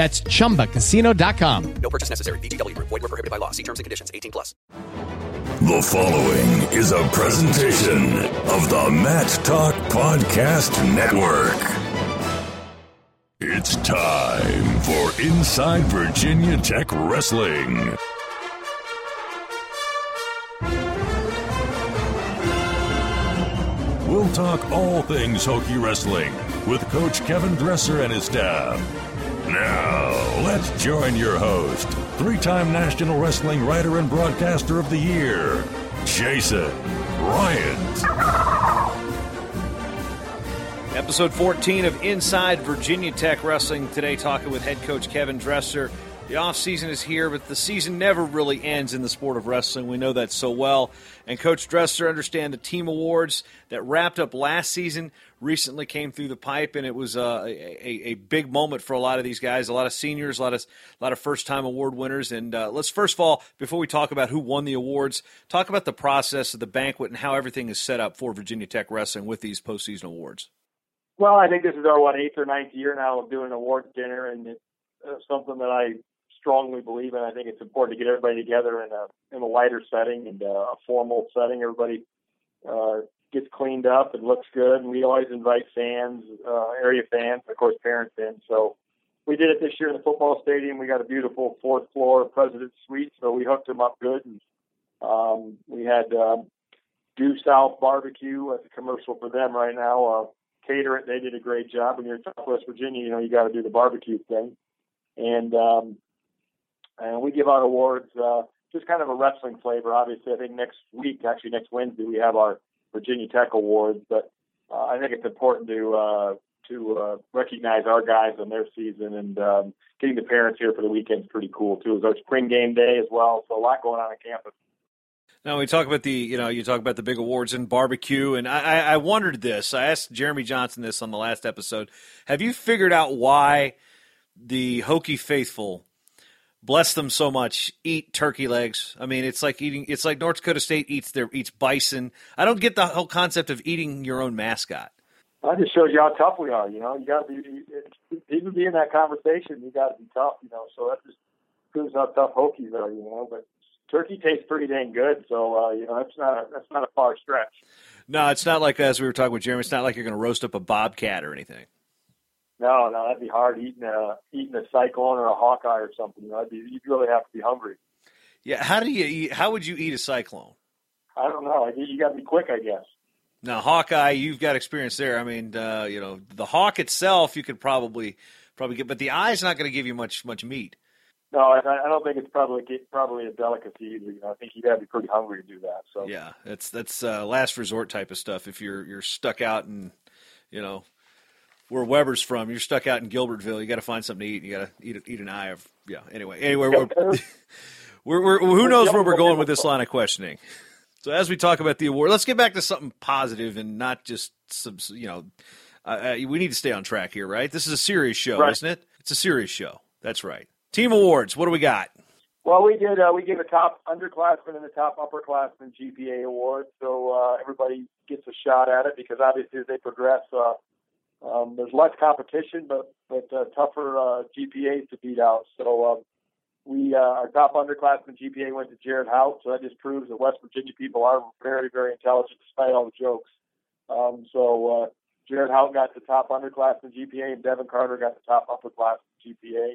That's chumbacasino.com. No purchase necessary. VGW Group. Void were prohibited by law. See terms and conditions. 18 plus. The following is a presentation of the Mat Talk Podcast Network. It's time for Inside Virginia Tech Wrestling. We'll talk all things Hokie wrestling with Coach Kevin Dresser and his staff. Now, let's join your host, three time National Wrestling Writer and Broadcaster of the Year, Jason Bryant. Episode 14 of Inside Virginia Tech Wrestling. Today, talking with head coach Kevin Dresser. The offseason is here, but the season never really ends in the sport of wrestling. We know that so well. And Coach Dresser understand the team awards that wrapped up last season recently came through the pipe, and it was uh, a, a, big moment for a lot of these guys, a lot of seniors, a lot of a lot of first time award winners. And uh, let's first of all, before we talk about who won the awards, talk about the process of the banquet and how everything is set up for Virginia Tech wrestling with these postseason awards. Well, I think this is our what eighth or ninth year now of doing an awards dinner, and it's uh, something that I strongly believe in. I think it's important to get everybody together in a in a wider setting and uh, a formal setting. Everybody uh, gets cleaned up and looks good. And we always invite fans, uh, area fans, of course, parents in. So we did it this year in the football stadium. We got a beautiful fourth floor president's suite, so we hooked them up good. And um, we had um, Due South Barbecue as a commercial for them right now. Uh, cater it. They did a great job. When you're in Southwest Virginia, you know you got to do the barbecue thing. And um, and we give out awards, uh, just kind of a wrestling flavor. Obviously, I think next week, actually next Wednesday, we have our Virginia Tech awards. But uh, I think it's important to uh, to uh, recognize our guys on their season and um, getting the parents here for the weekend is pretty cool too. It's our spring game day as well, so a lot going on on campus. Now we talk about the, you know, you talk about the big awards and barbecue, and I, I wondered this. I asked Jeremy Johnson this on the last episode. Have you figured out why the Hokie faithful bless them so much, eat turkey legs. I mean, it's like eating. It's like North Dakota State eats their eats bison. I don't get the whole concept of eating your own mascot. That just shows you how tough we are. You know, you got to be even be in that conversation. You got to be tough. You know, so that just proves how tough Hokies are. You know, but turkey tastes pretty dang good. So uh, you know, that's not a, that's not a far stretch. No, it's not like as we were talking with Jeremy. It's not like you're going to roast up a bobcat or anything. No, no, that'd be hard eating a eating a cyclone or a Hawkeye or something. You know, be, you'd really have to be hungry. Yeah, how do you eat? How would you eat a cyclone? I don't know. You got to be quick, I guess. Now, Hawkeye, you've got experience there. I mean, uh, you know, the hawk itself, you could probably probably get, but the eye's not going to give you much much meat. No, I, I don't think it's probably probably a delicacy either. You know, I think you'd have to be pretty hungry to do that. So yeah, that's that's uh, last resort type of stuff. If you're you're stuck out and you know where Weber's from. You're stuck out in Gilbertville. You got to find something to eat. You got to eat eat an eye of yeah. Anyway, anyway, we're, we're, we're who knows where we're going with this line of questioning. So as we talk about the award, let's get back to something positive and not just some you know. Uh, we need to stay on track here, right? This is a serious show, right. isn't it? It's a serious show. That's right. Team awards. What do we got? Well, we did. Uh, we gave a top underclassmen and a top upperclassmen GPA award, so uh, everybody gets a shot at it because obviously as they progress, uh, um, there's less competition, but but uh, tougher uh, GPAs to beat out. So um, we uh, our top underclassmen GPA went to Jared Haught, so that just proves that West Virginia people are very very intelligent despite all the jokes. Um, so uh, Jared Haught got the top underclassmen GPA, and Devin Carter got the top upperclassmen GPA.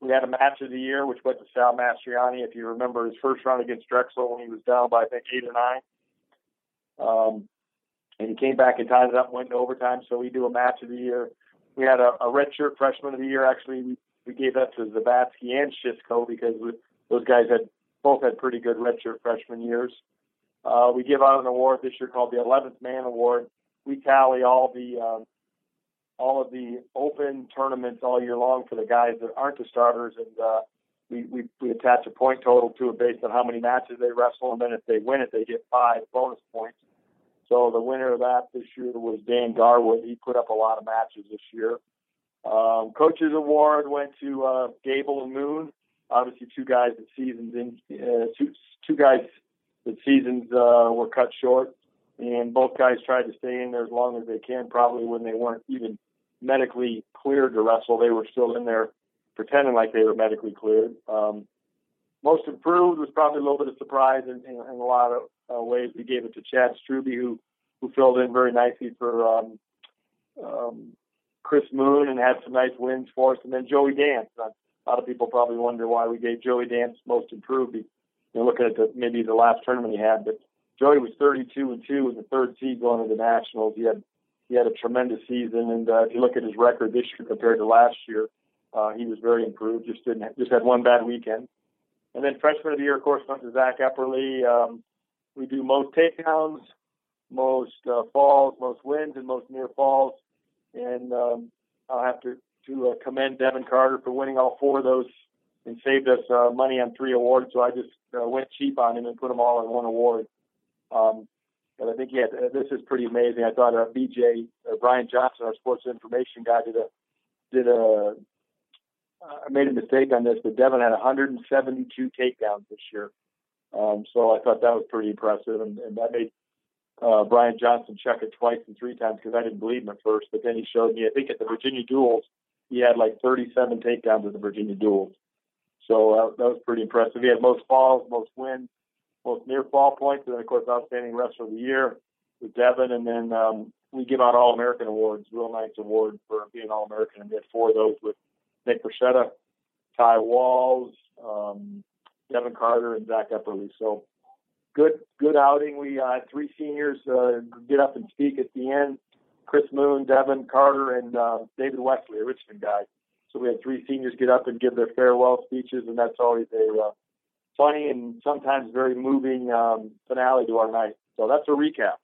we had a match of the year, which went to Sal Mastriani. If you remember his first round against Drexel when he was down by I think eight or nine, um, and he came back and tied it up, went to overtime. So we do a match of the year. We had a, a redshirt freshman of the year. Actually, we, we gave that to Zavatsky and Chishko because we, those guys had both had pretty good redshirt freshman years. Uh, we give out an award this year called the 11th Man Award. We tally all the um, all of the open tournaments all year long for the guys that aren't the starters, and uh, we, we we attach a point total to it based on how many matches they wrestle, and then if they win it, they get five bonus points. So the winner of that this year was Dan Garwood. He put up a lot of matches this year. Um, Coaches Award went to uh, Gable and Moon. Obviously, two guys that seasons in uh, two two guys that seasons uh, were cut short, and both guys tried to stay in there as long as they can. Probably when they weren't even medically cleared to wrestle, they were still in there pretending like they were medically cleared. Um, most improved was probably a little bit of surprise in, in, in a lot of uh, ways. We gave it to Chad Struby, who who filled in very nicely for um, um, Chris Moon and had some nice wins for us. And then Joey Dance. A lot of people probably wonder why we gave Joey Dance most improved. You know, looking at the, maybe the last tournament he had, but Joey was 32 and two in the third seed going to the Nationals. He had he had a tremendous season, and uh, if you look at his record this year compared to last year, uh, he was very improved. Just didn't just had one bad weekend. And then freshman of the year, of course, went to Zach Epperly. Um, we do most takedowns, most uh, falls, most wins, and most near falls. And um, I'll have to to uh, commend Devin Carter for winning all four of those and saved us uh, money on three awards. So I just uh, went cheap on him and put them all in one award. Um, but I think uh, this is pretty amazing. I thought uh, BJ uh, Brian Johnson, our sports information guy, did a did a uh, made a mistake on this, but Devin had 172 takedowns this year. Um, so I thought that was pretty impressive, and, and that made uh, Brian Johnson check it twice and three times because I didn't believe him at first. But then he showed me, I think at the Virginia Duels, he had like 37 takedowns at the Virginia Duels. So uh, that was pretty impressive. He had most falls, most wins, most near fall points, and then of course outstanding wrestler of the year with Devin. And then um, we give out All American awards, real nice award for being All American, and we had four of those with Nick Brascetta, Ty Walz, um, Devin Carter, and Zach Epperly. So good, good outing. We uh, three seniors uh, get up and speak at the end. Chris Moon, Devin Carter, and uh, David Wesley, a Richmond guy. So we had three seniors get up and give their farewell speeches, and that's always a uh, funny and sometimes very moving um, finale to our night. So that's a recap.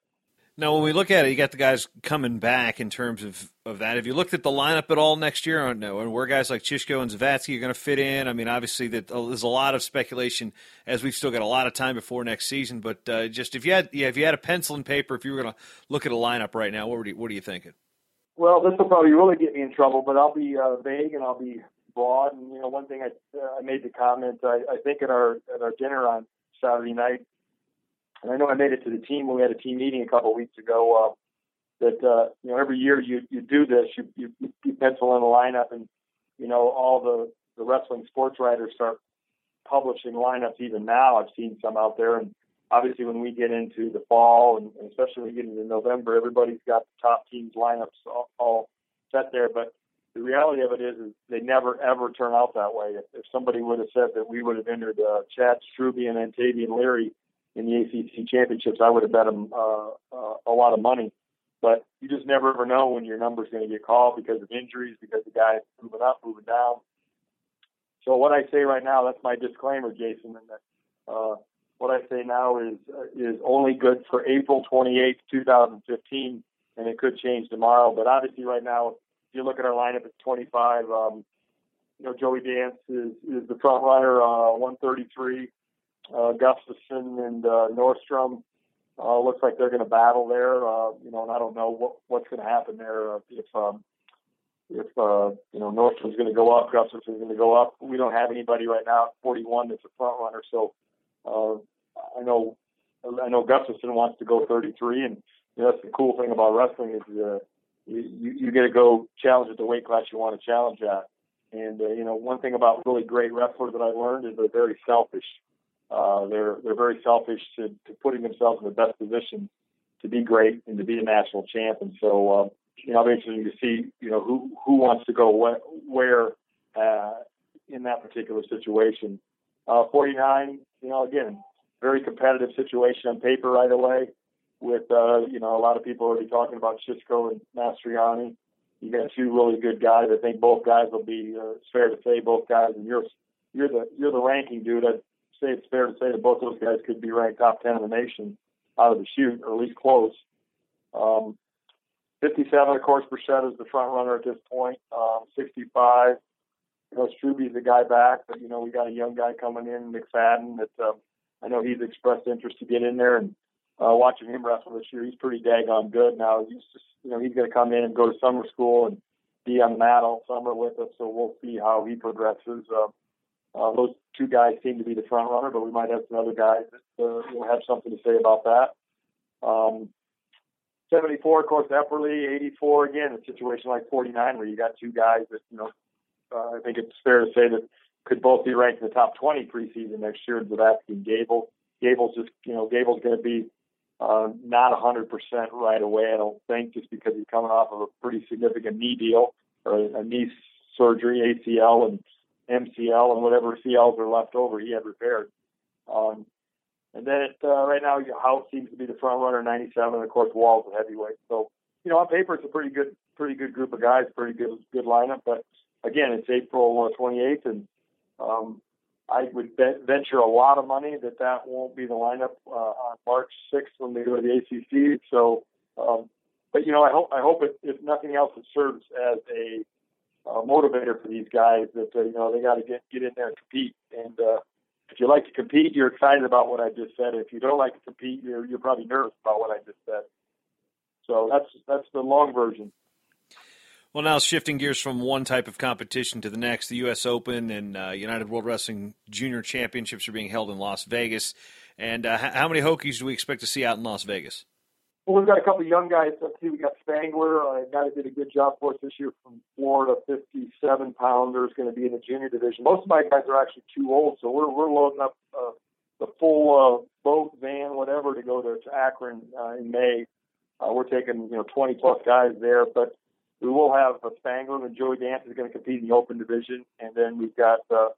Now, when we look at it, you got the guys coming back in terms of, of that. Have you looked at the lineup at all next year? Or no? And where guys like Chishko and Zavatsky are going to fit in? I mean, obviously, that uh, there's a lot of speculation as we've still got a lot of time before next season. But uh, just if you had, yeah, if you had a pencil and paper, if you were going to look at a lineup right now, what were you, what are you thinking? Well, this will probably really get me in trouble, but I'll be uh, vague and I'll be broad. And you know, one thing I, uh, I made the comment I, I think at our at our dinner on Saturday night and I know I made it to the team when we had a team meeting a couple of weeks ago. Uh, that uh, you know, every year you you do this, you, you you pencil in a lineup, and you know all the the wrestling sports writers start publishing lineups. Even now, I've seen some out there, and obviously when we get into the fall, and, and especially when we get into November, everybody's got the top teams lineups all, all set there. But the reality of it is, is they never ever turn out that way. If, if somebody would have said that we would have entered uh, Chad Struby and Antavian Leary in the ACC championships, I would have bet him uh, uh, a lot of money. But you just never ever know when your number's going to get called because of injuries, because the guy's moving up, moving down. So what I say right now, that's my disclaimer, Jason, and that uh, what I say now is uh, is only good for April 28th, 2015, and it could change tomorrow. But obviously, right now, if you look at our lineup it's 25, um, you know Joey Dance is is the front runner, uh, 133 uh, Gustafson and uh, Nordstrom. Uh, looks like they're going to battle there. Uh, you know, and I don't know what what's going to happen there. Uh, if um, if uh, you know Nordstrom's going to go up, Gustafson's going to go up. We don't have anybody right now at 41 that's a front runner. So uh, I know I know Gustafson wants to go 33, and you know, that's the cool thing about wrestling is uh, you you get to go challenge at the weight class you want to challenge at. And uh, you know, one thing about really great wrestlers that I learned is they're very selfish. Uh, they're they're very selfish to, to putting themselves in the best position to be great and to be a national champ. And so, uh, you know, I'm interested to see, you know, who who wants to go wh- where, uh, in that particular situation. Uh, 49, you know, again, very competitive situation on paper right away. With uh, you know, a lot of people already talking about Chishko and Mastriani. You got two really good guys. I think both guys will be. Uh, it's fair to say both guys, and you're you're the you're the ranking dude. I'd say it's fair to say that both those guys could be ranked top ten in the nation out of the shoot, or at least close. Um, 57, of course, Brissett is the front runner at this point. Um, 65, you know, Struby's the guy back, but you know we got a young guy coming in, McFadden. That uh, I know he's expressed interest to get in there, and uh, watching him wrestle this year, he's pretty daggone good. Now he's just, you know, he's going to come in and go to summer school and be on the mat all summer with us, so we'll see how he progresses. Uh, uh, those two guys seem to be the front runner, but we might have some other guys that uh, will have something to say about that. Um, 74, of course, Epperly. 84, again, a situation like 49 where you got two guys that, you know, uh, I think it's fair to say that could both be ranked in the top 20 preseason next year. Zavatsky and Gable. Gable's just, you know, Gable's going to be uh, not 100% right away, I don't think, just because he's coming off of a pretty significant knee deal or a knee surgery, ACL and MCL, and whatever CLs are left over, he had repaired. Um, and then it, uh, right now, Haught seems to be the front runner, 97, and of course Walz's a heavyweight. So, you know, on paper, it's a pretty good, pretty good group of guys, pretty good, good lineup. But again, it's April 28th, and um, I would bet, venture a lot of money that that won't be the lineup uh, on March 6th when they go to the ACC. So, um, but you know, I hope I hope it, if nothing else, it serves as a uh, motivator for these guys that uh, you know they got to get get in there and compete. And uh, if you like to compete, you're excited about what I just said. If you don't like to compete, you're you're probably nervous about what I just said. So that's that's the long version. Well, now shifting gears from one type of competition to the next, the U.S. Open and uh, United World Wrestling Junior Championships are being held in Las Vegas. And uh, how many Hokies do we expect to see out in Las Vegas? Well, we've got a couple of young guys. Let's see, we got Spangler, a guy that did a good job for us this year from Florida, 57 pounder, is going to be in the junior division. Most of my guys are actually too old, so we're we're loading up uh, the full uh, boat, van, whatever, to go to, to Akron uh, in May. Uh, we're taking you know 20 plus guys there, but we will have uh, Spangler and Joey Dance is going to compete in the open division, and then we've got uh,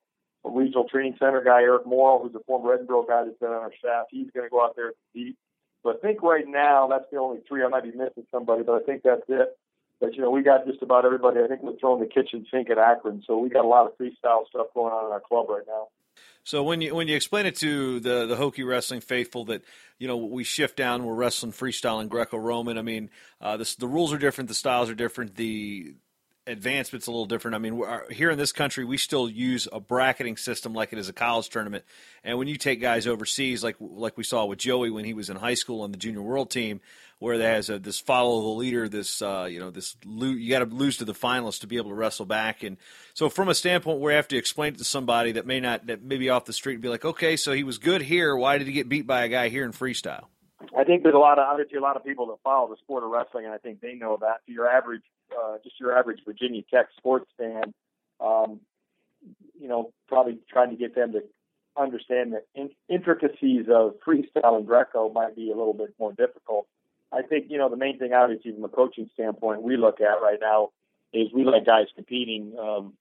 a regional training center guy, Eric Morrill, who's a former Edinboro guy that's been on our staff. He's going to go out there and compete. So I think right now that's the only three. I might be missing somebody, but I think that's it. But you know, we got just about everybody. I think we're throwing the kitchen sink at Akron, so we got a lot of freestyle stuff going on in our club right now. So when you when you explain it to the the Hokie wrestling faithful that you know we shift down, we're wrestling freestyle and Greco-Roman. I mean, uh, this, the rules are different, the styles are different, the advancement's a little different. I mean, here in this country, we still use a bracketing system like it is a college tournament. And when you take guys overseas, like like we saw with Joey when he was in high school on the junior world team, where there has a, this follow the leader, this uh, you know this lo- you got to lose to the finalists to be able to wrestle back. And so, from a standpoint where you have to explain it to somebody that may not that maybe off the street be like, okay, so he was good here. Why did he get beat by a guy here in freestyle? I think there's a lot of obviously a lot of people that follow the sport of wrestling, and I think they know that. Your average, uh, just your average Virginia Tech sports fan, um, you know, probably trying to get them to understand the in- intricacies of freestyle and Greco might be a little bit more difficult. I think you know the main thing, obviously, from a coaching standpoint, we look at right now is we let guys competing um,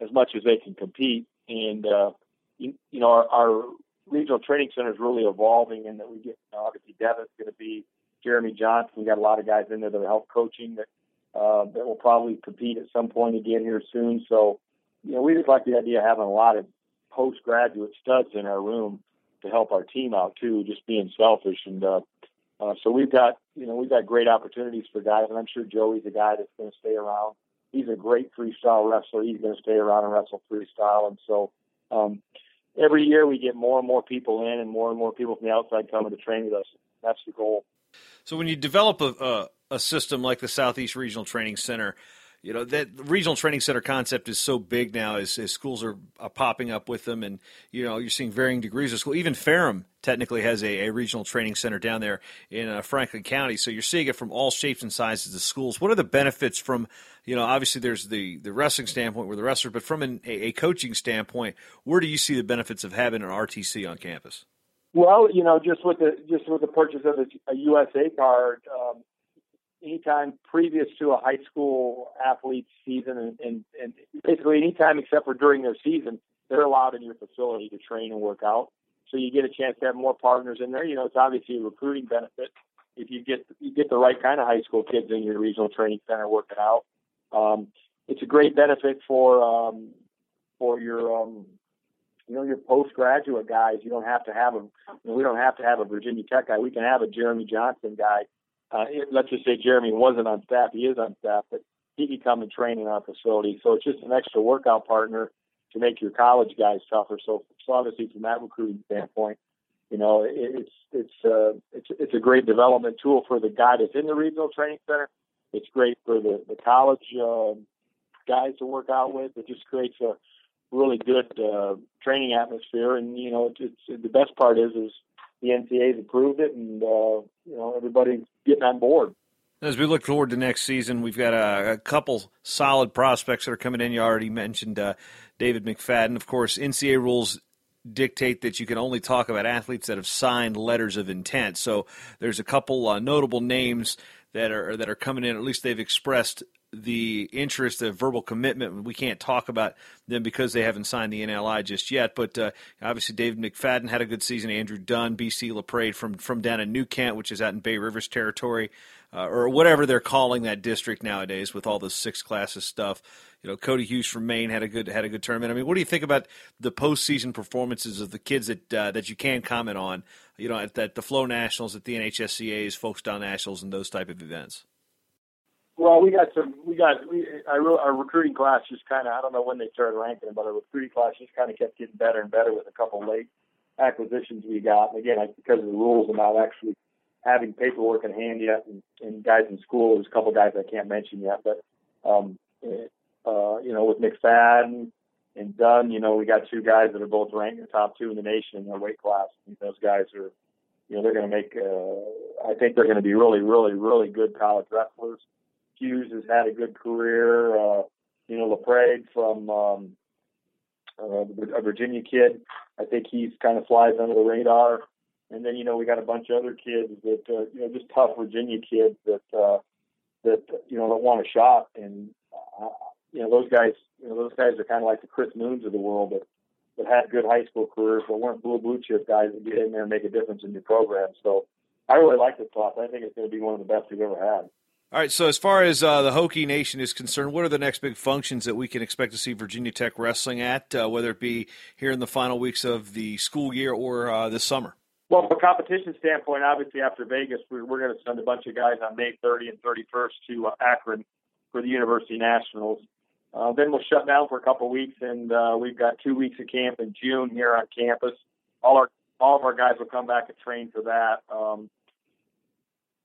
as much as they can compete, and uh, you, you know our, our regional training center is really evolving, and that we get you know, obviously Devin's going to be Jeremy Johnson. We got a lot of guys in there that are help coaching that uh, that will probably compete at some point again here soon. So, you know, we just like the idea of having a lot of postgraduate studs in our room to help our team out too. Just being selfish, and uh, uh, so we've got you know we've got great opportunities for guys, and I'm sure Joey's a guy that's going to stay around. He's a great freestyle wrestler. He's going to stay around and wrestle freestyle, and so um, every year we get more and more people in, and more and more people from the outside coming to train with us. That's the goal. So when you develop a, a, a system like the Southeast Regional Training Center, you know that regional training center concept is so big now as, as schools are, are, popping up with them and you know you're seeing varying degrees of school. Even ferrum technically has a, a regional training center down there in uh, franklin county. So you're seeing it from all shapes and sizes of schools. What are the benefits from you know obviously there's the, the wrestling standpoint where the wrestlers but from an, a, a coaching standpoint where do you see the benefits of having an rtc on campus? Well, you know, just with the just with the purchase of a, a USA card, um, anytime previous to a high school athlete's season, and, and, and basically anytime except for during their season, they're allowed in your facility to train and work out. So you get a chance to have more partners in there. You know, it's obviously a recruiting benefit if you get you get the right kind of high school kids in your regional training center working out. Um, it's a great benefit for um, for your um, you know your postgraduate guys. You don't have to have a you know, we don't have to have a Virginia Tech guy. We can have a Jeremy Johnson guy. Uh, let's just say Jeremy wasn't on staff. He is on staff, but he can come and train in our facility. So it's just an extra workout partner to make your college guys tougher. So, so obviously from that recruiting standpoint, you know, it, it's it's uh, it's it's a great development tool for the guy that's in the regional training center. It's great for the the college uh, guys to work out with. It just creates a really good uh, training atmosphere, and you know, it's, it's the best part is is the NCAA's approved it, and uh, you know, everybody's getting on board. As we look forward to next season, we've got a, a couple solid prospects that are coming in. You already mentioned uh, David McFadden. Of course, NCAA rules dictate that you can only talk about athletes that have signed letters of intent. So there's a couple uh, notable names that are that are coming in. At least they've expressed the interest of verbal commitment. We can't talk about them because they haven't signed the NLI just yet. But uh, obviously, David McFadden had a good season. Andrew Dunn, BC LaPrade from from down in New Kent, which is out in Bay Rivers territory, uh, or whatever they're calling that district nowadays, with all the six classes stuff. You know, Cody Hughes from Maine had a good had a good tournament. I mean, what do you think about the postseason performances of the kids that uh, that you can comment on? You know, at, at the Flow Nationals, at the NHSCA's, Folkstyle Nationals, and those type of events. Well, we got some. We got. We, I, our recruiting class just kind of. I don't know when they started ranking but our recruiting class just kind of kept getting better and better with a couple late acquisitions we got. And again, I, because of the rules about actually having paperwork in hand yet, and, and guys in school. There's a couple guys I can't mention yet, but um, uh, you know, with McFadden and Dunn, you know, we got two guys that are both ranked in the top two in the nation in their weight class. And those guys are, you know, they're going to make. Uh, I think they're going to be really, really, really good college wrestlers. Hughes has had a good career. Uh, you know, LaPrade from um, uh, a Virginia kid. I think he's kind of flies under the radar. And then you know we got a bunch of other kids that uh, you know just tough Virginia kids that uh, that you know that want a shot. And uh, you know those guys, you know those guys are kind of like the Chris Moons of the world that that had good high school careers, but weren't blue blue chip guys that get in there and make a difference in your program. So I really like this class. I think it's going to be one of the best we've ever had. All right. So, as far as uh, the Hokie Nation is concerned, what are the next big functions that we can expect to see Virginia Tech wrestling at, uh, whether it be here in the final weeks of the school year or uh, this summer? Well, from a competition standpoint, obviously after Vegas, we're, we're going to send a bunch of guys on May 30 and 31st to uh, Akron for the University Nationals. Uh, then we'll shut down for a couple weeks, and uh, we've got two weeks of camp in June here on campus. All our all of our guys will come back and train for that. Um,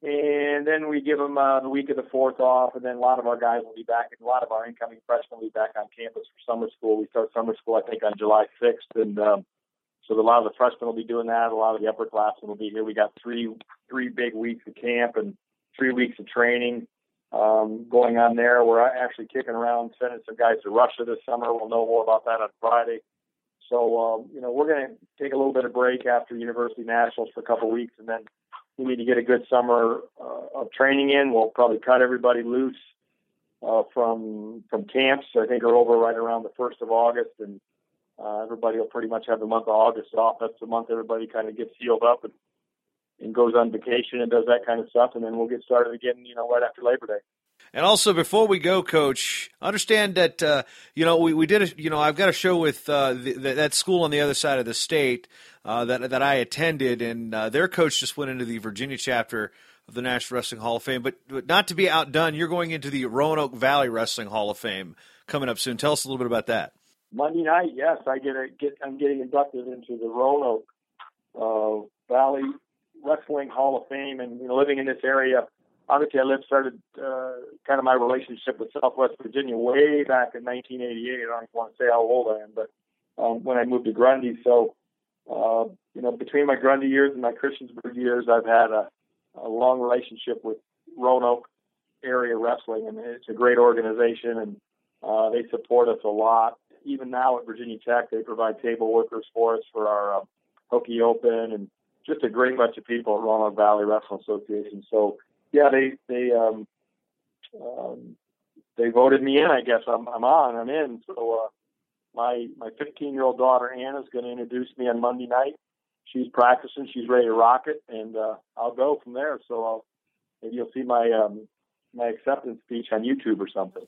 and then we give them uh, the week of the fourth off, and then a lot of our guys will be back, and a lot of our incoming freshmen will be back on campus for summer school. We start summer school, I think, on July 6th, and um, so a lot of the freshmen will be doing that. A lot of the upperclassmen will be here. We got three three big weeks of camp and three weeks of training um, going on there. We're actually kicking around sending some guys to Russia this summer. We'll know more about that on Friday. So um, you know we're going to take a little bit of break after University Nationals for a couple of weeks, and then we need to get a good summer uh, of training in. We'll probably cut everybody loose uh, from from camps. I think are over right around the first of August, and uh, everybody will pretty much have the month of August off. That's the month everybody kind of gets healed up and and goes on vacation and does that kind of stuff, and then we'll get started again. You know, right after Labor Day. And also, before we go, Coach, understand that uh, you know we, we did a, you know I've got a show with uh, the, that school on the other side of the state uh, that that I attended, and uh, their coach just went into the Virginia chapter of the National Wrestling Hall of Fame. But, but not to be outdone, you're going into the Roanoke Valley Wrestling Hall of Fame coming up soon. Tell us a little bit about that. Monday night, yes, I get a, get I'm getting inducted into the Roanoke uh, Valley Wrestling Hall of Fame, and you know, living in this area obviously I lived started uh, kind of my relationship with Southwest Virginia way back in 1988. I don't want to say how old I am, but um, when I moved to Grundy, so uh, you know between my Grundy years and my Christiansburg years, I've had a, a long relationship with Roanoke area wrestling, and it's a great organization, and uh, they support us a lot. Even now at Virginia Tech, they provide table workers for us for our uh, Hokie Open, and just a great bunch of people at Roanoke Valley Wrestling Association. So yeah, they they um, um, they voted me in. I guess I'm I'm on. I'm in. So uh, my my 15 year old daughter Anna is going to introduce me on Monday night. She's practicing. She's ready to rock it, and uh, I'll go from there. So I'll, maybe you'll see my um, my acceptance speech on YouTube or something.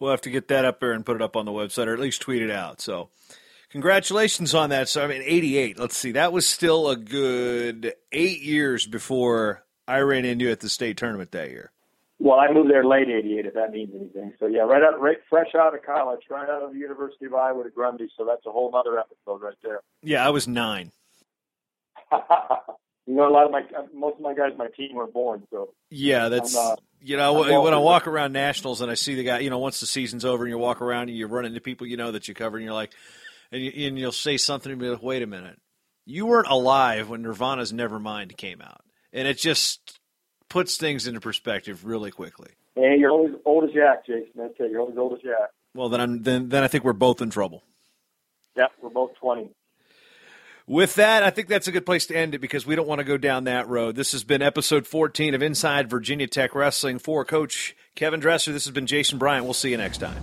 We'll have to get that up there and put it up on the website, or at least tweet it out. So, congratulations on that. So, I mean, 88. Let's see. That was still a good eight years before I ran into at the state tournament that year. Well, I moved there late '88, if that means anything. So yeah, right out, right fresh out of college, right out of the University of Iowa to Grundy. So that's a whole other episode right there. Yeah, I was nine. you know, a lot of my most of my guys, my team were born. So yeah, that's uh, you know when I walk around nationals and I see the guy, you know, once the season's over and you walk around and you run into people you know that you cover and you're like, and, you, and you'll say something to me like, wait a minute, you weren't alive when Nirvana's Nevermind came out, and it just puts things into perspective really quickly. And you're always old as Jack, Jason. That's it. You're always old as Jack. Well, then I'm then then I think we're both in trouble. Yep, we're both twenty. With that, I think that's a good place to end it because we don't want to go down that road. This has been episode 14 of Inside Virginia Tech Wrestling for Coach Kevin Dresser. This has been Jason Bryant. We'll see you next time.